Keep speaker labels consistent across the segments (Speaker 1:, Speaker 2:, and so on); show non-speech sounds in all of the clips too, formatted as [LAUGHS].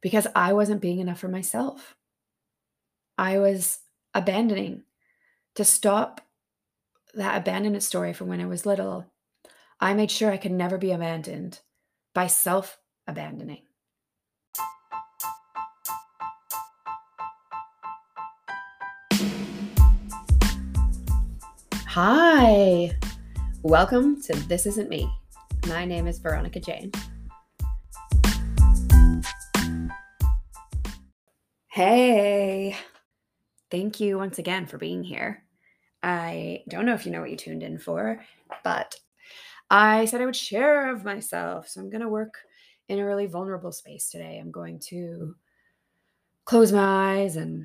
Speaker 1: because I wasn't being enough for myself. I was abandoning to stop that abandonment story from when I was little. I made sure I could never be abandoned by self abandoning. Hi, welcome to This Isn't Me. My name is Veronica Jayne. Hey, thank you once again for being here. I don't know if you know what you tuned in for, but I said I would share of myself. So I'm going to work in a really vulnerable space today. I'm going to close my eyes and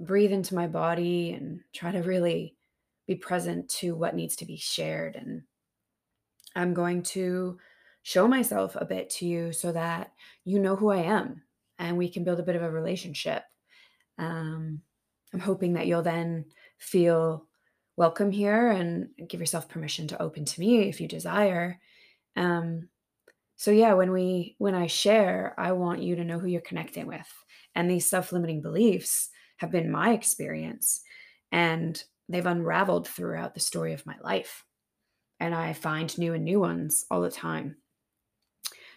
Speaker 1: breathe into my body and try to really be present to what needs to be shared. And I'm going to show myself a bit to you so that you know who I am and we can build a bit of a relationship. Um, I'm hoping that you'll then feel welcome here and give yourself permission to open to me if you desire. Um, so yeah, when we when I share, I want you to know who you're connecting with. And these self-limiting beliefs have been my experience and they've unraveled throughout the story of my life. And I find new and new ones all the time.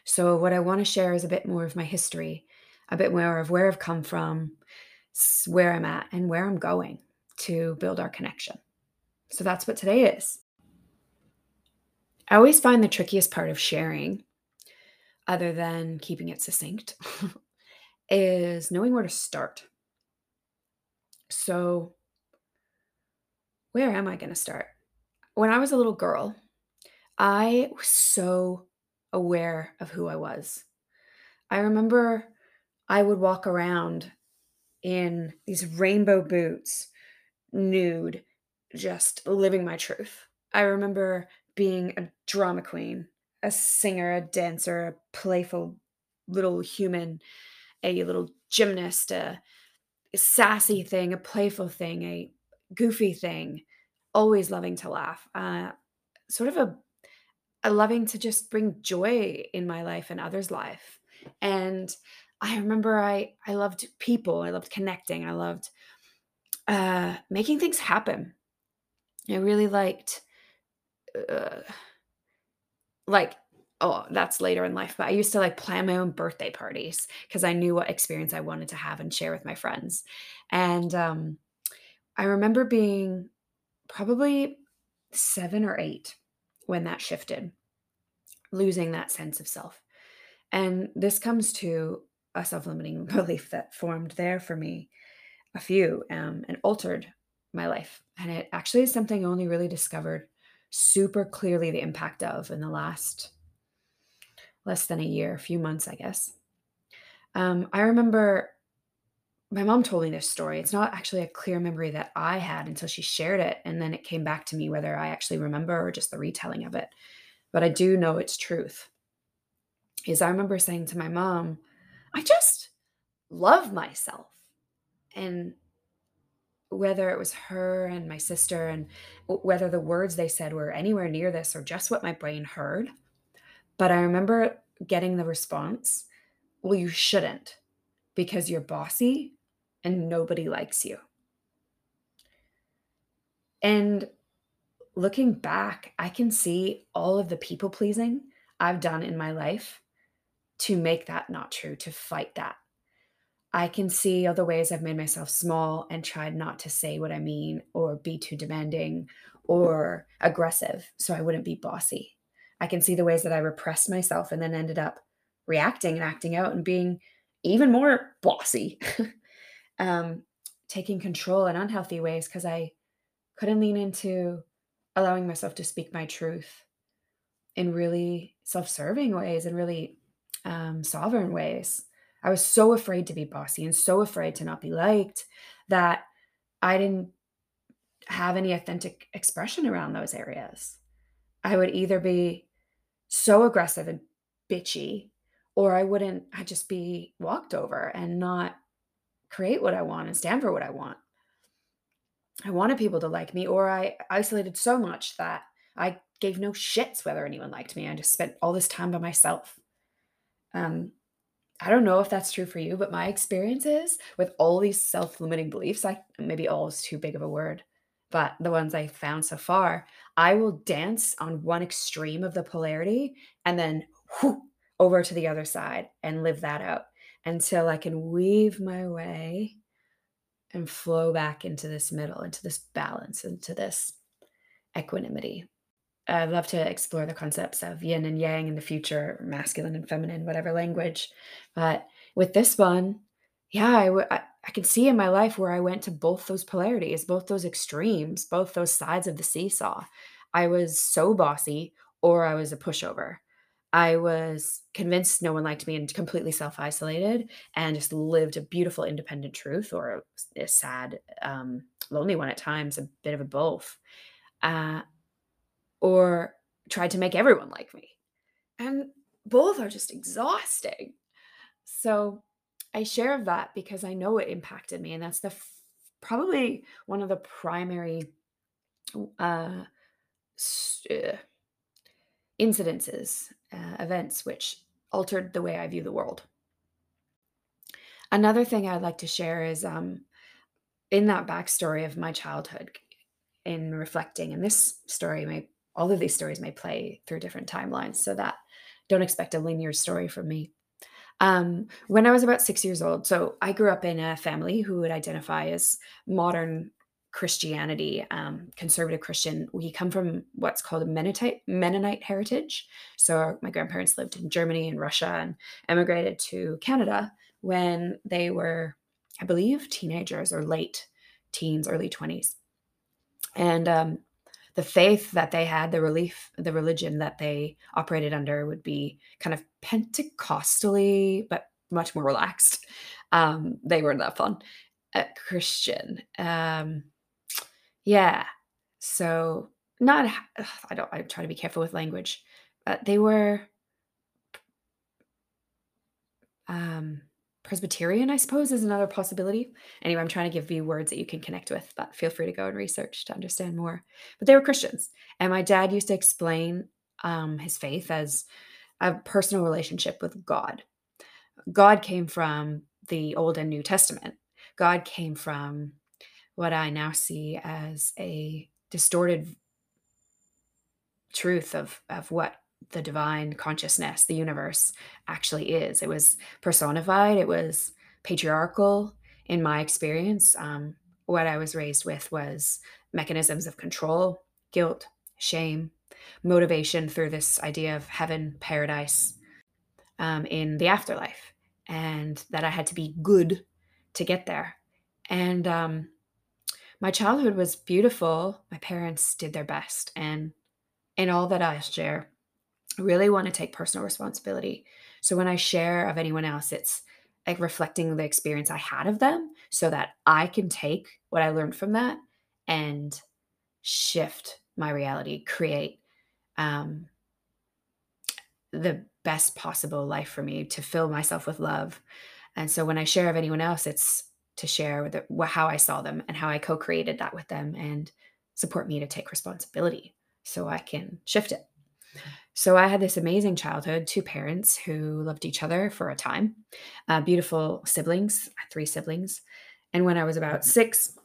Speaker 1: So what I want to share is a bit more of my history a bit more of where I've come from, where I'm at, and where I'm going to build our connection. So that's what today is. I always find the trickiest part of sharing, other than keeping it succinct, [LAUGHS] is knowing where to start. So, where am I going to start? When I was a little girl, I was so aware of who I was. I remember I would walk around in these rainbow boots, nude, just living my truth. I remember being a drama queen, a singer, a dancer, a playful little human, a little gymnast, a, sassy thing, a playful thing, a goofy thing, always loving to laugh. Uh, sort of a, a loving to just bring joy in my life and others' life. And I remember I I loved people. I loved connecting. I loved uh, making things happen. I really liked uh, like oh that's later in life but i used to like plan my own birthday parties because i knew what experience i wanted to have and share with my friends and um, i remember being probably seven or eight when that shifted losing that sense of self and this comes to a self-limiting [LAUGHS] belief that formed there for me a few um, and altered my life. And it actually is something i only really discovered super clearly the impact of in the last less than a year a few months i guess. Um, i remember my mom told me this story. It's not actually a clear memory that i had until she shared it and then it came back to me whether i actually remember or just the retelling of it. But i do know its truth is i remember saying to my mom I just love myself. And whether it was her and my sister, and whether the words they said were anywhere near this or just what my brain heard. But I remember getting the response, well, you shouldn't because you're bossy and nobody likes you. And looking back, I can see all of the people pleasing I've done in my life to make that not true, to fight that. I can see all the ways I've made myself small and tried not to say what I mean or be too demanding or aggressive so I wouldn't be bossy. I can see the ways that I repressed myself and then ended up reacting and acting out and being even more bossy, [LAUGHS] um, taking control in unhealthy ways because I couldn't lean into allowing myself to speak my truth in really self serving ways and really um, sovereign ways. I was so afraid to be bossy and so afraid to not be liked that I didn't have any authentic expression around those areas. I would either be so aggressive and bitchy, or I wouldn't, I'd just be walked over and not create what I want and stand for what I want. I wanted people to like me, or I isolated so much that I gave no shits whether anyone liked me. I just spent all this time by myself. Um, I don't know if that's true for you, but my experience is with all these self-limiting beliefs, I maybe all is too big of a word, but the ones I found so far, I will dance on one extreme of the polarity and then over to the other side and live that out until I can weave my way and flow back into this middle, into this balance, into this equanimity. I'd love to explore the concepts of yin and yang in the future, masculine and feminine, whatever language. But with this one, yeah, I, w- I, I can see in my life where I went to both those polarities, both those extremes, both those sides of the seesaw. I was so bossy, or I was a pushover. I was convinced no one liked me and completely self isolated and just lived a beautiful independent truth or a sad, um, lonely one at times, a bit of a both. Uh, or tried to make everyone like me. And both are just exhausting. So I share that because I know it impacted me. And that's the f- probably one of the primary uh, s- uh, incidences, uh, events which altered the way I view the world. Another thing I'd like to share is um, in that backstory of my childhood, in reflecting, and this story may all of these stories may play through different timelines, so that don't expect a linear story from me. Um, when I was about six years old, so I grew up in a family who would identify as modern Christianity, um, conservative Christian. We come from what's called a Mennonite, Mennonite heritage. So my grandparents lived in Germany and Russia and emigrated to Canada when they were, I believe, teenagers or late teens, early 20s. And um, the faith that they had, the relief, the religion that they operated under would be kind of Pentecostally, but much more relaxed. Um, they weren't that fun. Uh, Christian. Um, yeah. So not ugh, I don't I try to be careful with language. Uh, they were um Presbyterian, I suppose, is another possibility. Anyway, I'm trying to give you words that you can connect with, but feel free to go and research to understand more. But they were Christians. And my dad used to explain um, his faith as a personal relationship with God. God came from the Old and New Testament. God came from what I now see as a distorted truth of, of what the divine consciousness, the universe actually is. It was personified, it was patriarchal in my experience. Um, what I was raised with was mechanisms of control, guilt, shame, motivation through this idea of heaven, paradise um, in the afterlife, and that I had to be good to get there. And um, my childhood was beautiful. My parents did their best. And in all that I share, really want to take personal responsibility. So when I share of anyone else, it's like reflecting the experience I had of them so that I can take what I learned from that and shift my reality, create um, the best possible life for me to fill myself with love. And so when I share of anyone else, it's to share with it, how I saw them and how I co created that with them and support me to take responsibility so I can shift it. So I had this amazing childhood, two parents who loved each other for a time, uh, beautiful siblings, three siblings. And when I was about six,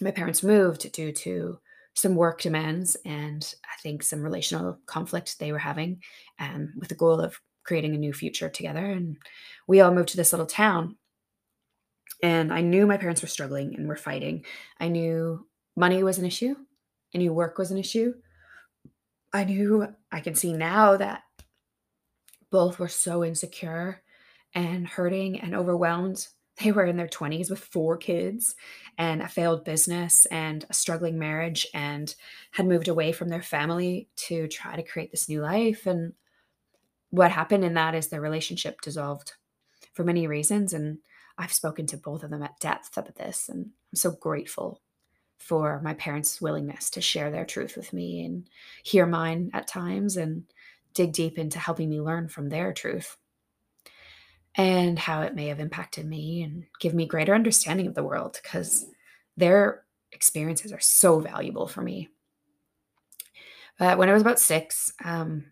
Speaker 1: my parents moved due to some work demands and I think some relational conflict they were having, um, with the goal of creating a new future together. And we all moved to this little town. And I knew my parents were struggling and were fighting. I knew money was an issue. I knew work was an issue. I knew I can see now that both were so insecure and hurting and overwhelmed. They were in their 20s with four kids and a failed business and a struggling marriage and had moved away from their family to try to create this new life. And what happened in that is their relationship dissolved for many reasons. And I've spoken to both of them at depth about this, and I'm so grateful for my parents' willingness to share their truth with me and hear mine at times and dig deep into helping me learn from their truth and how it may have impacted me and give me greater understanding of the world because their experiences are so valuable for me. But when I was about six, um,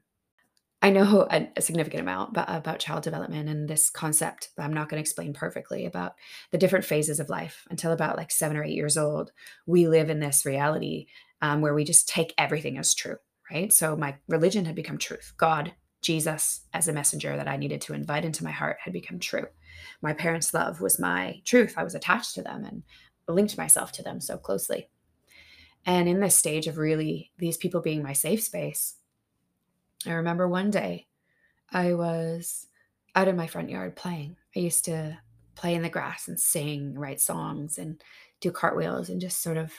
Speaker 1: I know a a significant amount ba about child development and this concept I'm not gonna explain perfectly about the different phases of life until about, like, 7 or 8 years old. We live in this reality, um, where we just take everything as true, right? So my religion had become truth. God, Jesus, as a messenger that I needed to invite into my heart had become true. My parents' love was my truth. I was attached to them and linked myself to them so closely. And in this stage of really these people being my safe space, I remember one day I was out in my front yard playing. I used to play in the grass and sing, write songs, and do cartwheels and just sort of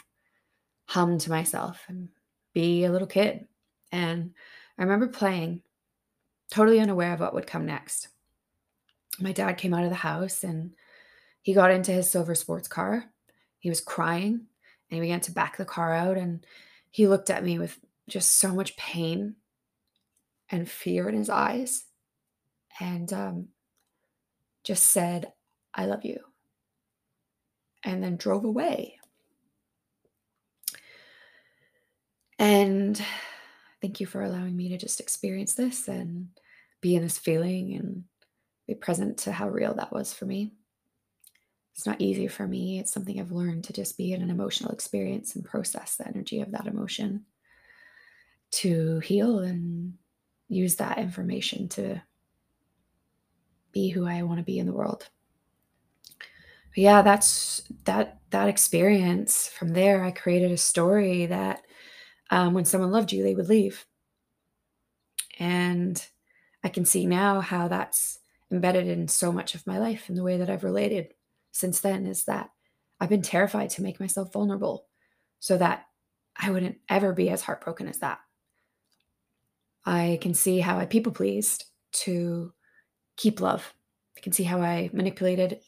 Speaker 1: hum to myself and be a little kid. And I remember playing, totally unaware of what would come next. My dad came out of the house and he got into his silver sports car. He was crying and he began to back the car out and he looked at me with just so much pain and fear in his eyes and um, just said, I love you, and then drove away. And thank you for allowing me to just experience this and be in this feeling and be present to how real that was for me. It's not easy for me. It's something I've learned to just be in an emotional experience and process the energy of that emotion to heal and use that information to be who I want to be in the world. But yeah, that's that that experience. From there, I created a story that um, when someone loved you, they would leave, and I can see now how that's embedded in so much of my life and the way that I've related since then. Is that I've been terrified to make myself vulnerable, so that I wouldn't ever be as heartbroken as that. I can see how I people pleased to keep love. I can see how I manipulated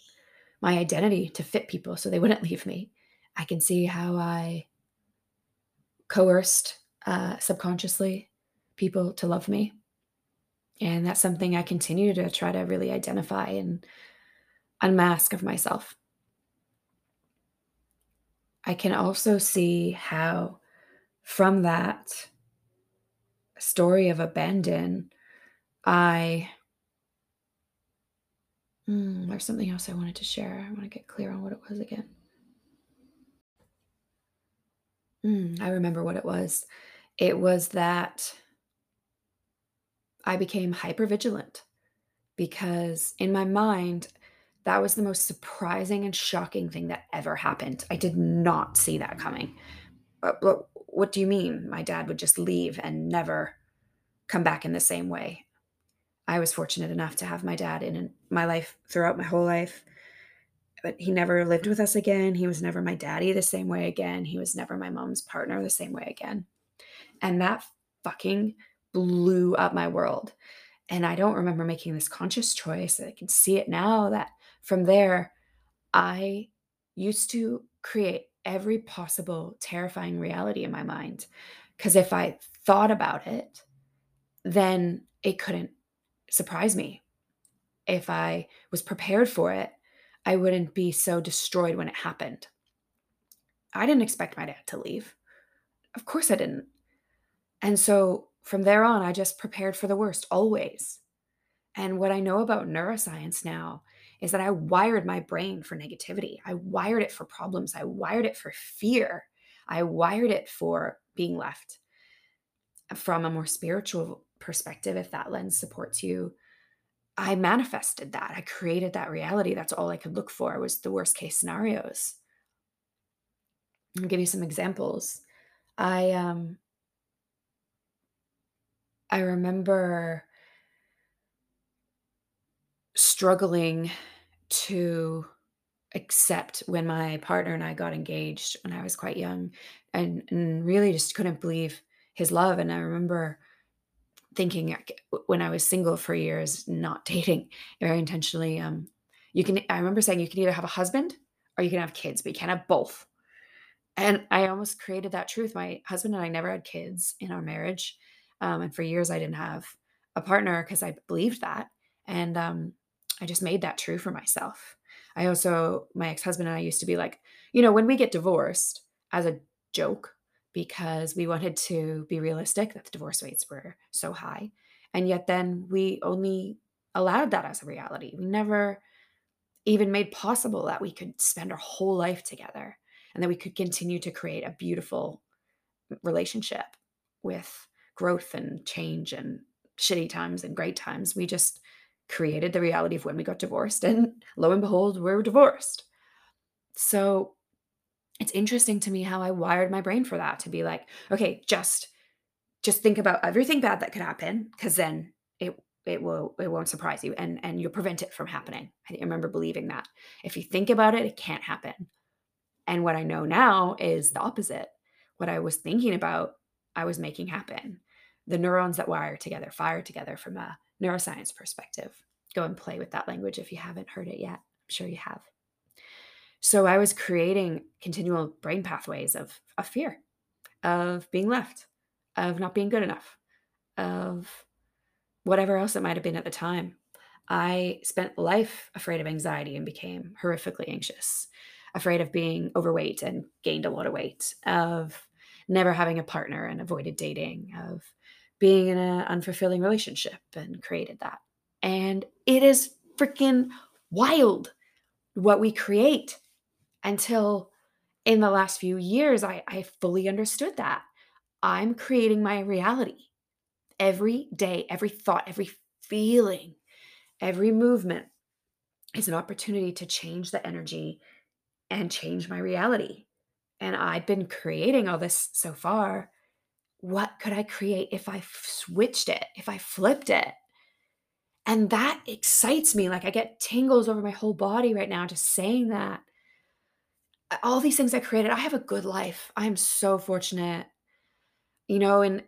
Speaker 1: my identity to fit people so they wouldn't leave me. I can see how I coerced uh, subconsciously people to love me. And that's something I continue to try to really identify and unmask of myself. I can also see how, from that, story of abandon, I mm, there's something else I wanted to share. I want to get clear on what it was again. Mm, I remember what it was. It was that I became hyper vigilant because in my mind, that was the most surprising and shocking thing that ever happened. I did not see that coming. Uh, but what do you mean? My dad would just leave and never come back in the same way. I was fortunate enough to have my dad in my life throughout my whole life, but he never lived with us again. He was never my daddy the same way again. He was never my mom's partner the same way again. And that fucking blew up my world. And I don't remember making this conscious choice. I can see it now that from there, I used to create every possible terrifying reality in my mind. Because if I thought about it, then it couldn't surprise me. If I was prepared for it, I wouldn't be so destroyed when it happened. I didn't expect my dad to leave. Of course I didn't. And so from there on, I just prepared for the worst always. And what I know about neuroscience now is that I wired my brain for negativity. I wired it for problems. I wired it for fear. I wired it for being left. From a more spiritual perspective, if that lens supports you, I manifested that. I created that reality. That's all I could look for was the worst case scenarios. I'll give you some examples. I um I remember struggling to accept when my partner and I got engaged when I was quite young and, and really just couldn't believe his love. And I remember thinking when I was single for years, not [LAUGHS] dating very intentionally, um, you can, I remember saying you can either have a husband or you can have kids, but you can't have both. And I almost created that truth. My husband and I never had kids in our marriage. Um, and for years, I didn't have a partner because I believed that. And um, I just made that true for myself. I also, my ex husband and I used to be like, you know, when we get divorced as a joke, because we wanted to be realistic that the divorce rates were so high. And yet then we only allowed that as a reality. We never even made possible that we could spend our whole life together and that we could continue to create a beautiful relationship with growth and change and shitty times and great times. We just created the reality of when we got divorced, and lo and behold, we we're divorced. So it's interesting to me how I wired my brain for that to be like, okay, just just think about everything bad that could happen because then it it will it won't surprise you and and you'll prevent it from happening. I remember believing that. If you think about it, it can't happen. And what I know now is the opposite. What I was thinking about, I was making happen. The neurons that wire together, fire together from a neuroscience perspective. Go and play with that language if you haven't heard it yet. I'm sure you have. So I was creating continual brain pathways of, of fear, of being left, of not being good enough, of whatever else it might have been at the time. I spent life afraid of anxiety and became horrifically anxious, afraid of being overweight and gained a lot of weight, of never having a partner and avoided dating, of being in an unfulfilling relationship and created that. And it is freaking wild what we create until in the last few years, I, I fully understood that. I'm creating my reality every day, every thought, every feeling, every movement is an opportunity to change the energy and change my reality. And I've been creating all this so far. What could I create if I switched it, if I flipped it? And that excites me. Like I get tingles over my whole body right now just saying that all these things I created, I have a good life. I am so fortunate, you know, and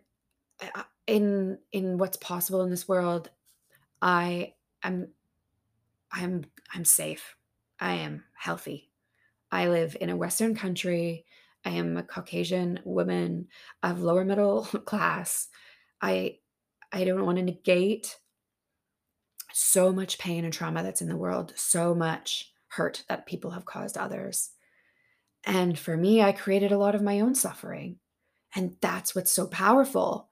Speaker 1: in in what's possible in this world, I am I'm I'm safe. I am healthy. I live in a Western country. I am a Caucasian woman of lower middle [LAUGHS] class. I I don't want to negate so much pain and trauma that's in the world, so much hurt that people have caused others. And for me, I created a lot of my own suffering. And that's what's so powerful.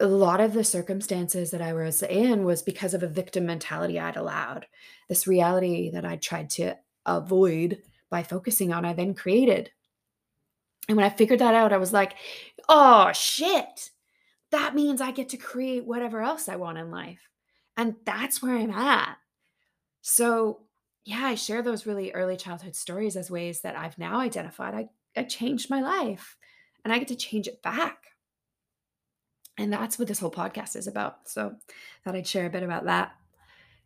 Speaker 1: A lot of the circumstances that I was in was because of a victim mentality I'd allowed. This reality that I tried to avoid by focusing on, I then created. And when I figured that out, I was like, oh shit, that means I get to create whatever else I want in life. And that's where I'm at. So yeah, I share those really early childhood stories as ways that I've now identified I, I changed my life and I get to change it back. And that's what this whole podcast is about. So thought I'd share a bit about that.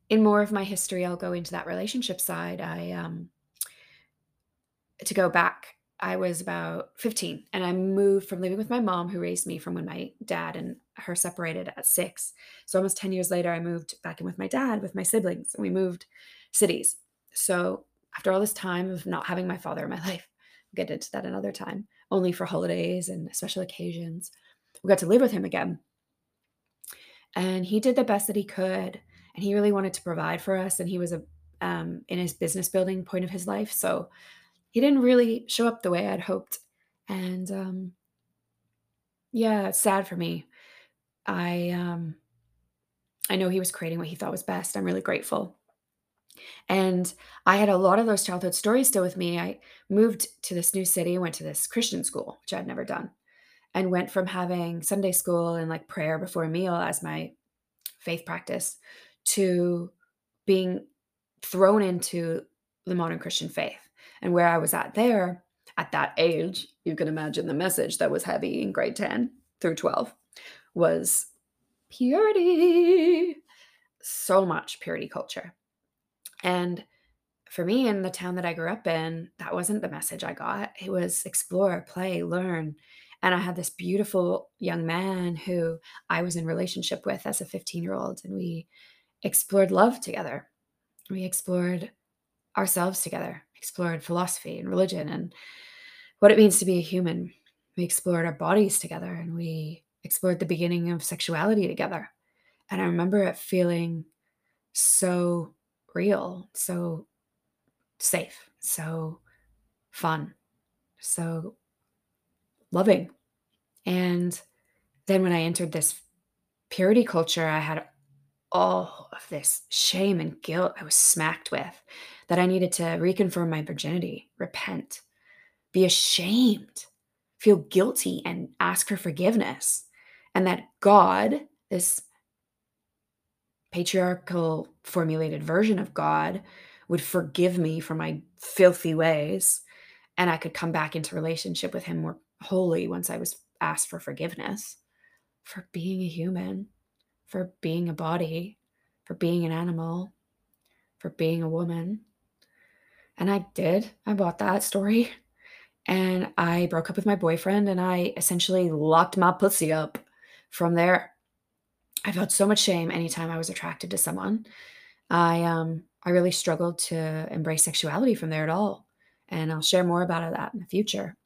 Speaker 1: In more of my history, I'll go into that relationship side. I um to go back, I was about 15 and I moved from living with my mom who raised me from when my dad and her separated at 6. So almost 10 years later I moved back in with my dad with my siblings and we moved cities. So after all this time of not having my father in my [LAUGHS] life, we'll get into that another time, only for holidays and special occasions, we got to live with him again. And he did the best that he could. And he really wanted to provide for us. And he was a um, in his business building point of his life. So he didn't really show up the way I'd hoped. And um, yeah, it's sad for me. I um, I know he was creating what he thought was best. I'm really grateful. And I had a lot of those childhood stories still with me. I moved to this new city, went to this Christian school, which I'd never done, and went from having Sunday school and like prayer before a meal as my faith practice to being thrown into the modern Christian faith. And where I was at there, at that age, you can imagine the message that was heavy in grade 10 through 12 was purity. So much purity culture. And for me, in the town that I grew up in, that wasn't the message I got. It was explore, play, learn. And I had this beautiful young man who I was in relationship with as a 15 year old, and we explored love together. We explored ourselves together, explored philosophy and religion and what it means to be a human. We explored our bodies together and we explored the beginning of sexuality together. And I remember it feeling so real, so safe, so fun, so loving. And then when I entered this purity culture, I had all of this shame and guilt I was smacked with that I needed to reconfirm my virginity, repent, be ashamed, feel guilty, and ask for forgiveness. And that God, this patriarchal formulated version of God, would forgive me for my filthy ways and I could come back into relationship with him more wholly once I was asked for forgiveness for being a human, for being a body, for being an animal, for being a woman. And I did. I bought that story. [LAUGHS] And I broke up with my boyfriend and I essentially locked my pussy up from there. I felt so much shame anytime I was attracted to someone. I um I really struggled to embrace sexuality from there at all. And I'll share more about that in the future.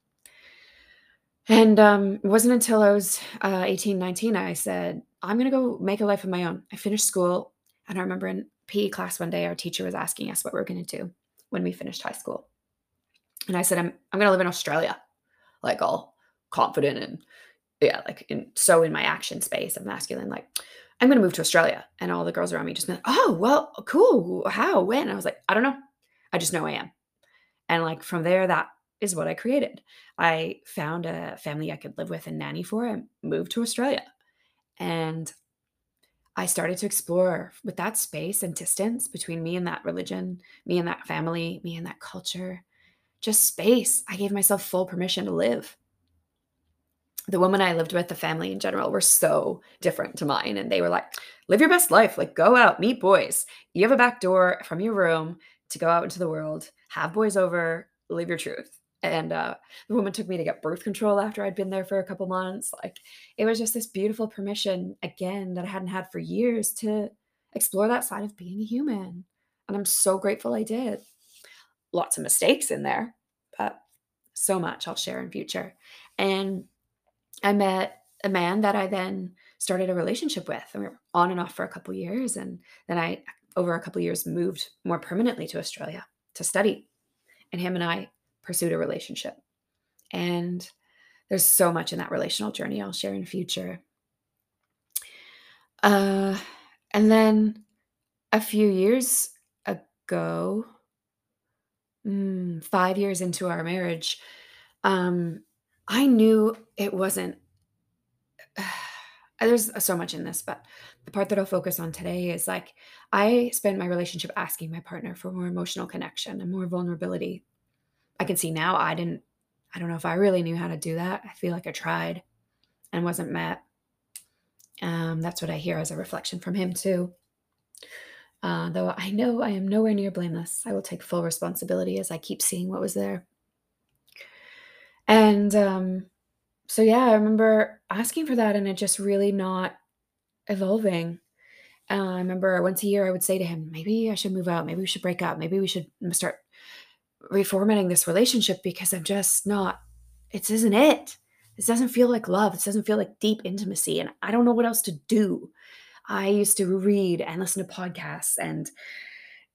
Speaker 1: And um, it wasn't until I was uh, 18, 19, I said, I'm going to go make a life of my own. I finished school. And I remember in PE class one day, our teacher was asking us what we are going to do when we finished high school. And I said, I'm, I'm going to live in Australia, like all confident and yeah, like in, so in my action space of masculine, like I'm going to move to Australia. And all the girls around me just went, oh, well, cool. How, when? And I was like, I don't know. I just know I am. And like from there, that is what I created. I found a family I could live with and nanny for and moved to Australia. And I started to explore with that space and distance between me and that religion, me and that family, me and that culture, just space. I gave myself full permission to live. The woman I lived with, the family in general, were so different to mine. And they were like, live your best life. Like, go out, meet boys. You have a back door from your room to go out into the world, have boys over, live your truth and uh, the woman took me to get birth control after I'd been there for a couple months. Like it was just this beautiful permission again that I hadn't had for years to explore that side of being a human. And I'm so grateful I did. Lots of mistakes in there, but so much I'll share in future. And I met a man that I then started a relationship with, and we were on and off for a couple years. And then I, over a couple years, moved more permanently to Australia to study. And him and I pursued a relationship. And there's so much in that relational journey I'll share in future. Uh, and then a few years ago, mm, five years into our marriage, um, I knew it wasn't. Uh, [SIGHS] there's so much in this, but the part that I'll focus on today is like I spent my relationship asking my partner for more emotional connection and more vulnerability I can see now I didn't I don't know if I really knew how to do that. I feel like I tried and wasn't met. Um, that's what I hear as a reflection from him too. Uh, though I know I am nowhere near blameless, I will take full responsibility as I keep seeing what was there. And um, so, yeah, I remember asking for that and it just really not evolving. Uh, I remember once a year I would say to him, maybe I should move out. Maybe we should break up. Maybe we should start reformatting this relationship because I'm just not, it isn't it. This doesn't feel like love. This doesn't feel like deep intimacy. And I don't know what else to do. I used to read and listen to podcasts and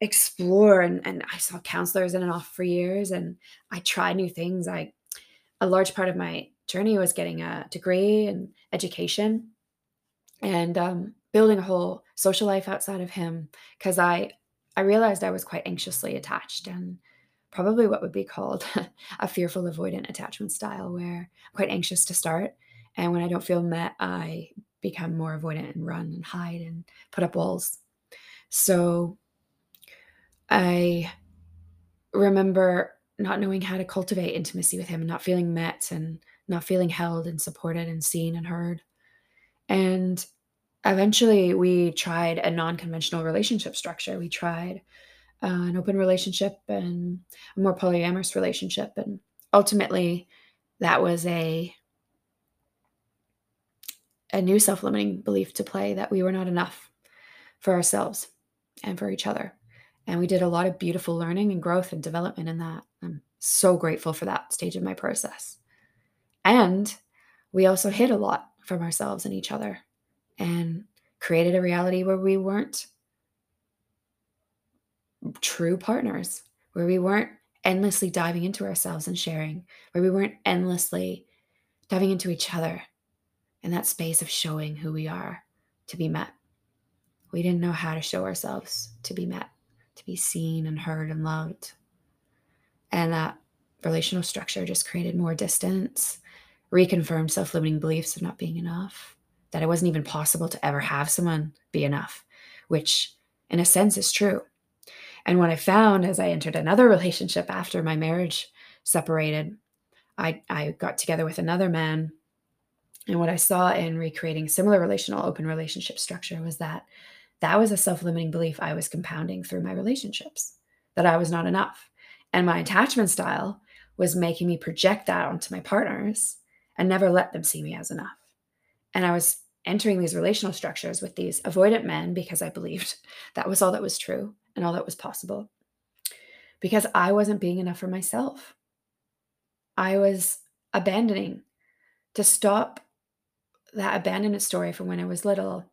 Speaker 1: explore and, and I saw counselors in and off for years and I tried new things. I a large part of my journey was getting a degree in education and um, building a whole social life outside of him because I I realized I was quite anxiously attached and probably what would be called [LAUGHS] a fearful avoidant attachment style where I'm quite anxious to start. And when I don't feel met, I become more avoidant and run and hide and put up walls. So I remember not knowing how to cultivate intimacy with him and not feeling met and not feeling held and supported and seen and heard. And eventually we tried a non conventional relationship structure. We tried uh, an open relationship and a more polyamorous relationship. And ultimately, that was a a new self-limiting belief to play that we were not enough for ourselves and for each other. And we did a lot of beautiful learning and growth and development in that. I'm so grateful for that stage of my process. And we also hid a lot from ourselves and each other and created a reality where we weren't true partners, where we weren't endlessly diving into ourselves and sharing, where we weren't endlessly diving into each other in that space of showing who we are to be met. We didn't know how to show ourselves to be met, to be seen and heard and loved. And that relational structure just created more distance, reconfirmed self limiting beliefs of not being enough, that it wasn't even possible to ever have someone be enough, which in a sense is true. And what I found as I entered another relationship after my marriage separated, I, I got together with another man. And what I saw in recreating similar relational open relationship structure was that that was a self limiting belief I was compounding through my relationships, that I was not enough. And my attachment style was making me project that onto my partners and never let them see me as enough. And I was entering these relational structures with these avoidant men because I believed [LAUGHS] that was all that was true and all that was possible. Because I wasn't being enough for myself. I was abandoning to stop that abandonment story from when I was little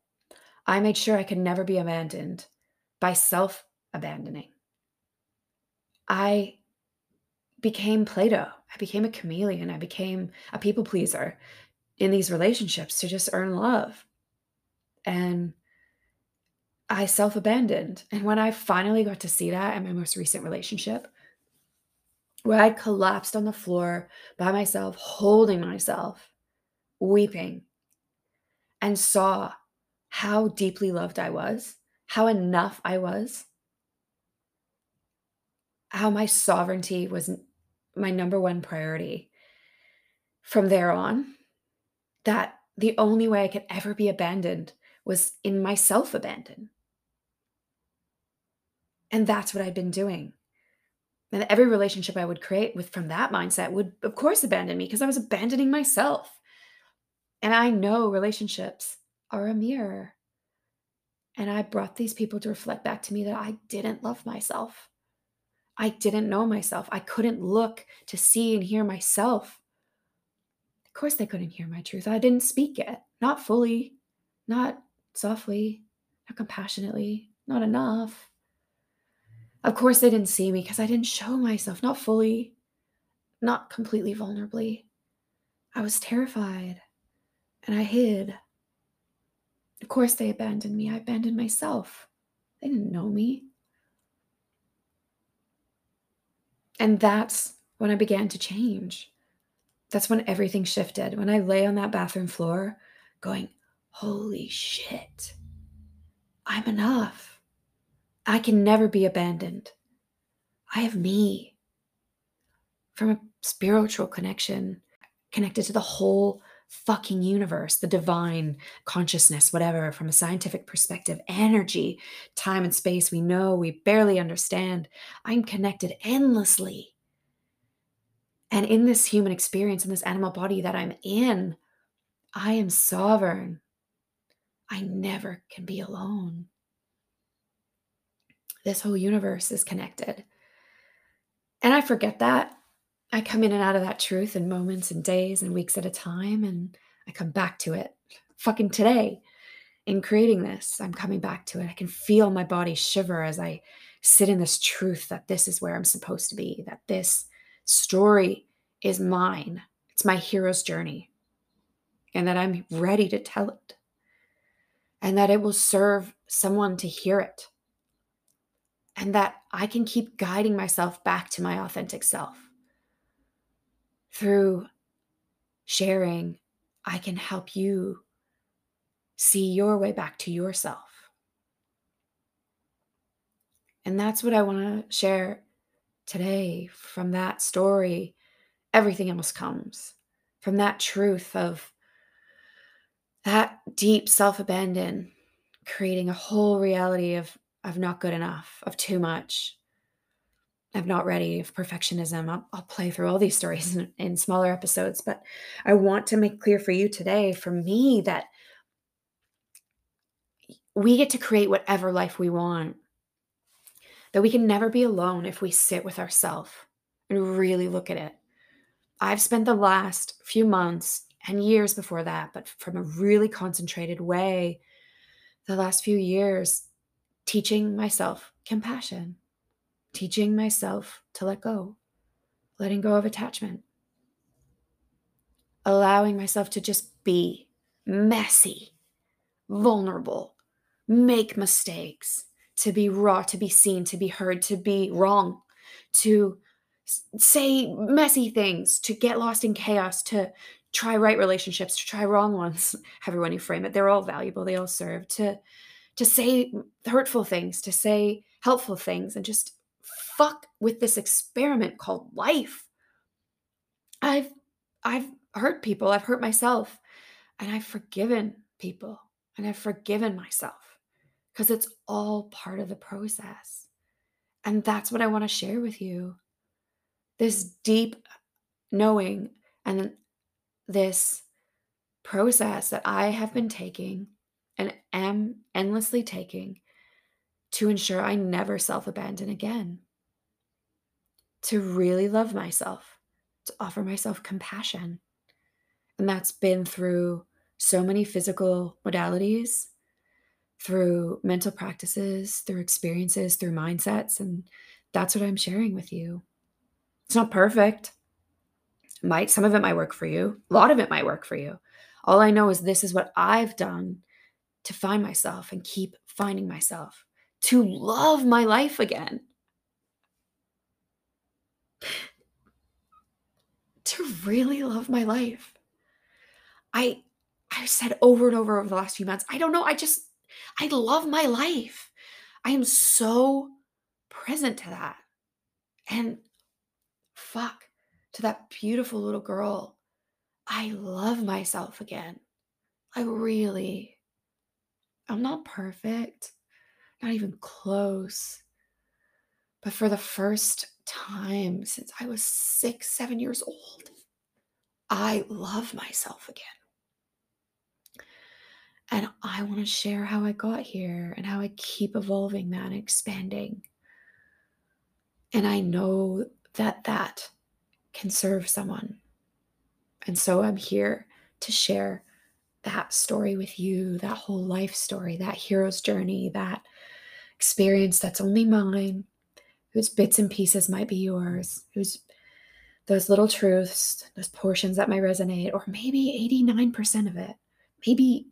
Speaker 1: I made sure I could never be abandoned by self abandoning. I became Play-Doh. I became a chameleon. I became a people pleaser in these relationships to just earn love. And I self abandoned. And when I finally got to see that in my most recent relationship, where I collapsed on the floor by myself, holding myself, weeping, and saw how deeply loved I was, how enough I was, how my sovereignty was my number one priority. From there on, that the only way I could ever be abandoned was in myself abandon. And that's what I'd been doing. And every relationship I would create with from that mindset would, of course, abandon me because I was abandoning myself. And I know relationships are a mirror. And I brought these people to reflect back to me that I didn't love myself. I didn't know myself. I couldn't look to see and hear myself. Of course, they couldn't hear my truth. I didn't speak it, not fully, not softly, not compassionately, not enough. Of course, they didn't see me because I didn't show myself, not fully, not completely vulnerably. I was terrified and I hid. Of course, they abandoned me. I abandoned myself. They didn't know me. And that's when I began to change. That's when everything shifted. When I lay on that bathroom floor going, holy shit, I'm enough. I can never be abandoned. I have me. From a spiritual connection, connected to the whole fucking universe, the divine consciousness, whatever, from a scientific perspective, energy, time and space we know, we barely understand. I'm connected endlessly. And in this human experience, in this animal body that I'm in, I am sovereign. I never can be alone. This whole universe is connected. And I forget that I come in and out of that truth in moments and days and weeks at a time. And I come back to it fucking today in creating this. I'm coming back to it. I can feel my body shiver as I sit in this truth that this is where I'm supposed to be, that this story is mine. It's my hero's journey, and that I'm ready to tell it, and that it will serve someone to hear it, and that I can keep guiding myself back to my authentic self through sharing, I can help you see your way back to yourself. And that's what I want to share today from that story. Everything else comes from that truth of that deep self abandon, creating a whole reality of, of not good enough, of too much, I'm not ready of perfectionism. I'll, I'll, play through all these stories in, in smaller episodes, but I want to make clear for you today, for me, that we get to create whatever life we want. That we can never be alone if we sit with ourselves and really look at it. I've spent the last few months and years before that, but from a really concentrated way, the last few years, teaching myself compassion teaching myself to let go, letting go of attachment, allowing myself to just be messy, vulnerable, make mistakes, to be raw, to be seen, to be heard, to be wrong, to say messy things, to get lost in chaos, to try right relationships, to try wrong ones. [LAUGHS] However, you frame it, they're all valuable. They all serve to to say hurtful things, to say helpful things, and just fuck with this experiment called life. I've I've hurt people, I've hurt myself, and I've forgiven people, and I've forgiven myself because it's all part of the process. And that's what I want to share with you. This deep knowing and this process that I have been taking and am endlessly taking to ensure I never self abandon again. To really love myself, to offer myself compassion. And that's been through so many physical modalities, through mental practices, through experiences, through mindsets. And that's what I'm sharing with you. It's not perfect. Might some of it might work for you. A lot of it might work for you. All I know is this is what I've done to find myself and keep finding myself, to love my life again. To really love my life. I I've said over and over over the last few months, I don't know, I just I love my life. I am so present to that. And fuck, to that beautiful little girl. I love myself again. I really, I'm not perfect, not even close. But for the first time since I was six, seven years old, I love myself again. And I want to share how I got here and how I keep evolving that and expanding. And I know that that can serve someone. And so I'm here to share that story with you, that whole life story, that hero's journey, that experience that's only mine, whose bits and pieces might be yours, whose those little truths, those portions that might resonate, or maybe 89% of it, maybe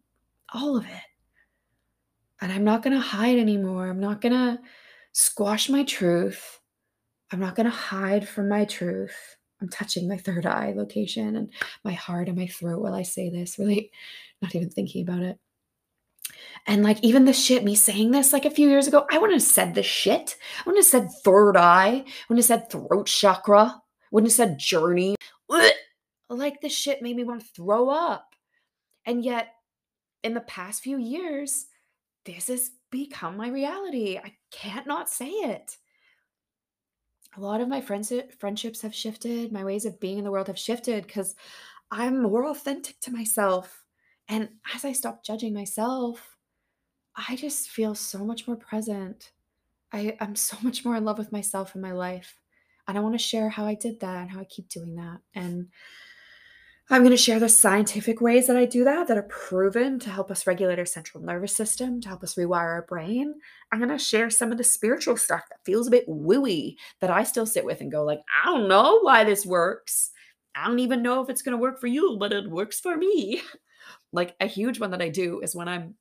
Speaker 1: all of it. And I'm not going to hide anymore. I'm not going to squash my truth. I'm not going to hide from my truth. I'm touching my third eye location and my heart and my throat while I say this, really not even thinking about it. And like even the shit, me saying this like a few years ago, I wouldn't have said this shit. I wouldn't have said third eye. I wouldn't have said throat chakra. Wouldn't have said journey. Like this shit made me want to throw up. And yet, in the past few years, this has become my reality. I can't not say it a lot of my friends friendships have shifted. My ways of being in the world have shifted because i'm more authentic to myself. And as i stop judging myself i just feel so much more present. I, i'm so [LAUGHS] much more in love with myself and my life. And i want to share how i did that and how i keep doing that. And I'm going to share the scientific ways that I do that that are proven to help us regulate our central nervous system, to help us rewire our brain. I'm going to share some of the spiritual stuff that feels a bit wooey that I still sit with and go like, I don't know why this works. I don't even know if it's going to work for you, but it works for me. [LAUGHS] like a huge one that I do is when I'm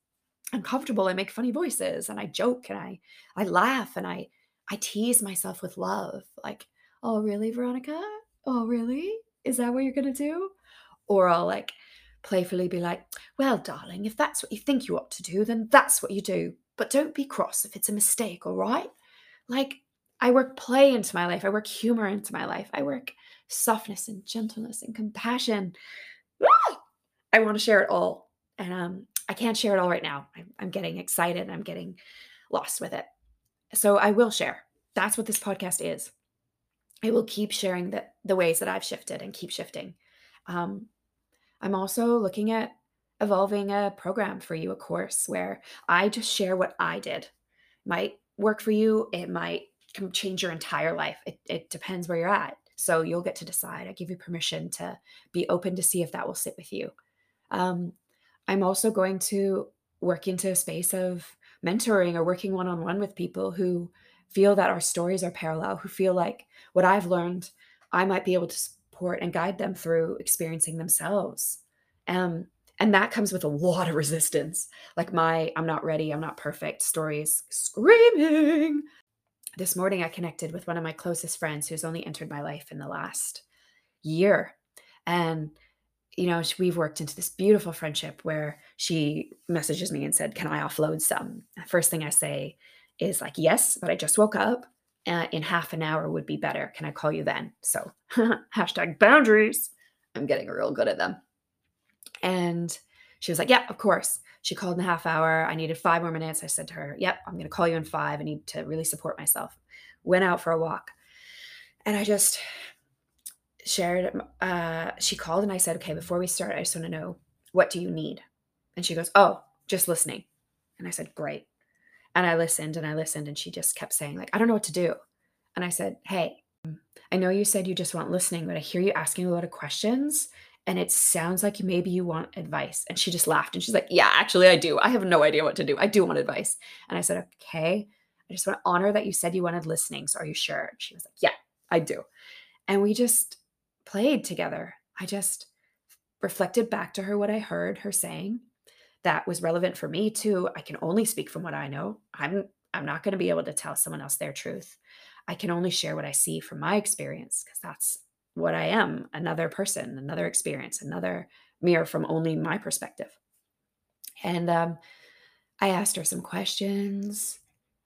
Speaker 1: uncomfortable, I make funny voices and I joke and I I laugh and I I tease myself with love. Like, "Oh, really, Veronica? Oh, really? Is that what you're going to do?" Or I'll like playfully be like, well, darling, if that's what you think you ought to do, then that's what you do. But don't be cross if it's a mistake, all right? Like, I work play into my life. I work humor into my life. I work softness and gentleness and compassion. I want to share it all. And um, I can't share it all right now. I'm, I'm getting excited I'm getting lost with it. So I will share. That's what this podcast is. I will keep sharing the, the ways that I've shifted and keep shifting. Um, I'm also looking at evolving a program for you, a course where I just share what I did. It might work for you, it might change your entire life. It, it depends where you're at. So you'll get to decide. I give you permission to be open to see if that will sit with you. Um, I'm also going to work into a space of mentoring or working one on one with people who feel that our stories are parallel, who feel like what I've learned, I might be able to support and guide them through experiencing themselves. Um, And that comes with a lot of resistance. Like my I'm not ready, I'm not perfect stories screaming. This morning I connected with one of my closest friends who's only entered my life in the last year. And you know, we've worked into this beautiful friendship where she messages me and said, Can I offload some? First thing I say is like, Yes, but I just woke up. Uh, in half an hour would be better. Can I call you then? So, [LAUGHS] hashtag boundaries. I'm getting real good at them. And she was like, Yeah, of course. She called in a half hour. I needed five more minutes. I said to her, Yep, I'm going to call you in five. I need to really support myself. Went out for a walk. And I just shared, uh, she called and I said, okay, before we start, I just want to know, what do you need? And she goes, oh, just listening. And I said, great. And I listened and I listened and she just kept saying, like, I don't know what to do. And I said, hey, I know you said you just want listening, but I hear you asking a lot of questions and it sounds like maybe you want advice. And she just laughed and she's like, yeah, actually, I do. I have no idea what to do. I do want advice. And I said, okay, I just want to honor that you said you wanted listening. So are you sure? And she was like, yeah, I do. And we just played together. I just reflected back to her what I heard her saying that was relevant for me too. I can only speak from what I know. I'm I'm not going to be able to tell someone else their truth. I can only share what I see from my experience because that's what I am, another person, another experience, another mirror from only my perspective. And um, I asked her some questions.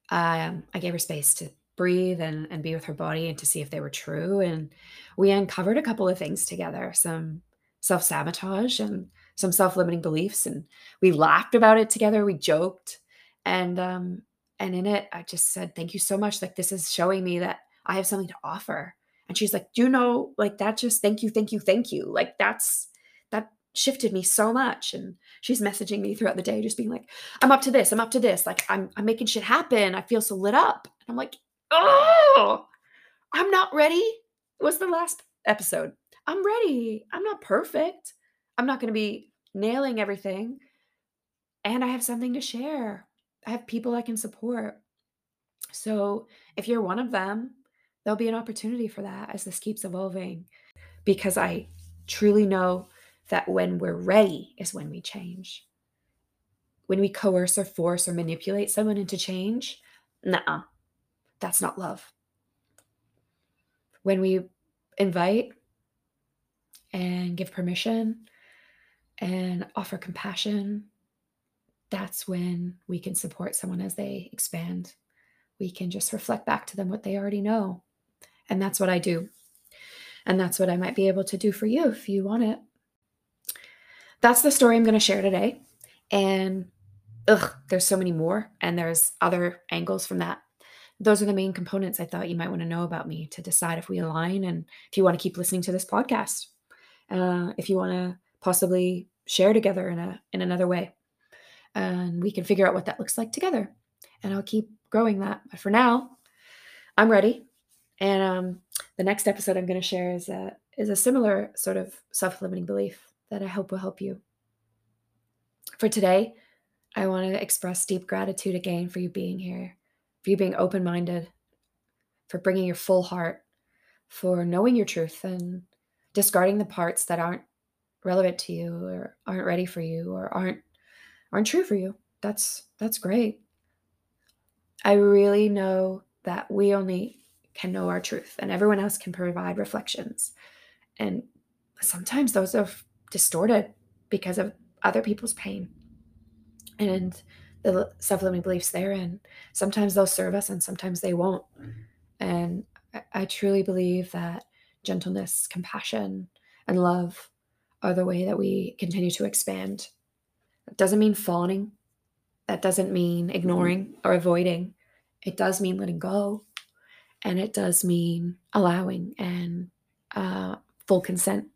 Speaker 1: Um, I gave her space to breathe and, and be with her body and to see if they were true. And we uncovered a couple of things together some self sabotage and some self limiting beliefs. And we laughed about it together. We joked. And, um, and in it, I just said, Thank you so much. Like, this is showing me that I have something to offer. And she's like, Do you know, like, that just thank you, thank you, thank you. Like, that's that shifted me so much. And she's messaging me throughout the day, just being like, I'm up to this, I'm up to this. Like, I'm, I'm making shit happen. I feel so lit up. And I'm like, oh, I'm not ready. Was the last episode. I'm ready. I'm not perfect. I'm not going to be nailing everything. And I have something to share. I have people I can support. So if you're one of them, there'll be an opportunity for that as this keeps evolving because I truly know that when we're ready is when we change. When we coerce or force or manipulate someone into change, nah, that's not love. When we invite and give permission and offer compassion, that's when we can support someone as they expand. We can just reflect back to them what they already know. And that's what I do. And that's what I might be able to do for you if you want it. That's the story I'm going to share today. And ugh, there's so many more. And there's other angles from that those are the main components I thought you might want to know about me to decide if we align and if you want to keep listening to this podcast. Uh, if you want to possibly share together in a in another way, and we can figure out what that looks like together. And I'll keep growing that. But for now, I'm ready. And um, the next episode I'm going to share is a is a similar sort of self limiting belief that I hope will help you. For today, I want to express deep gratitude again for you being here for you being open minded, for bringing your full heart, for knowing your truth and discarding the parts that aren't relevant to you or aren't ready for you or aren't aren't true for you. That's that's great. I really know that we only can know our truth and everyone else can provide reflections. And sometimes those are distorted because of other people's pain. And the self-limiting beliefs therein sometimes they'll serve us and sometimes they won't and I, I truly believe that gentleness compassion and love are the way that we continue to expand. It doesn't mean fawning. That doesn't mean ignoring or avoiding. It does mean letting go. And it does mean allowing and uh, full consent.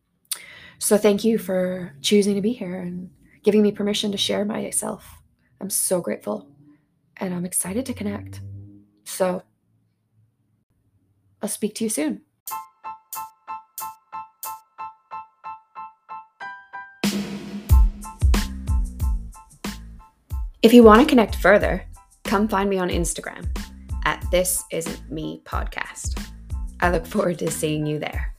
Speaker 1: So thank you for choosing to be here and giving me permission to share myself. I'm so grateful and I'm excited to connect. So I'll speak to you soon. If you want to connect further, come find me on Instagram at This Isn't Me Podcast. I look forward to seeing you there.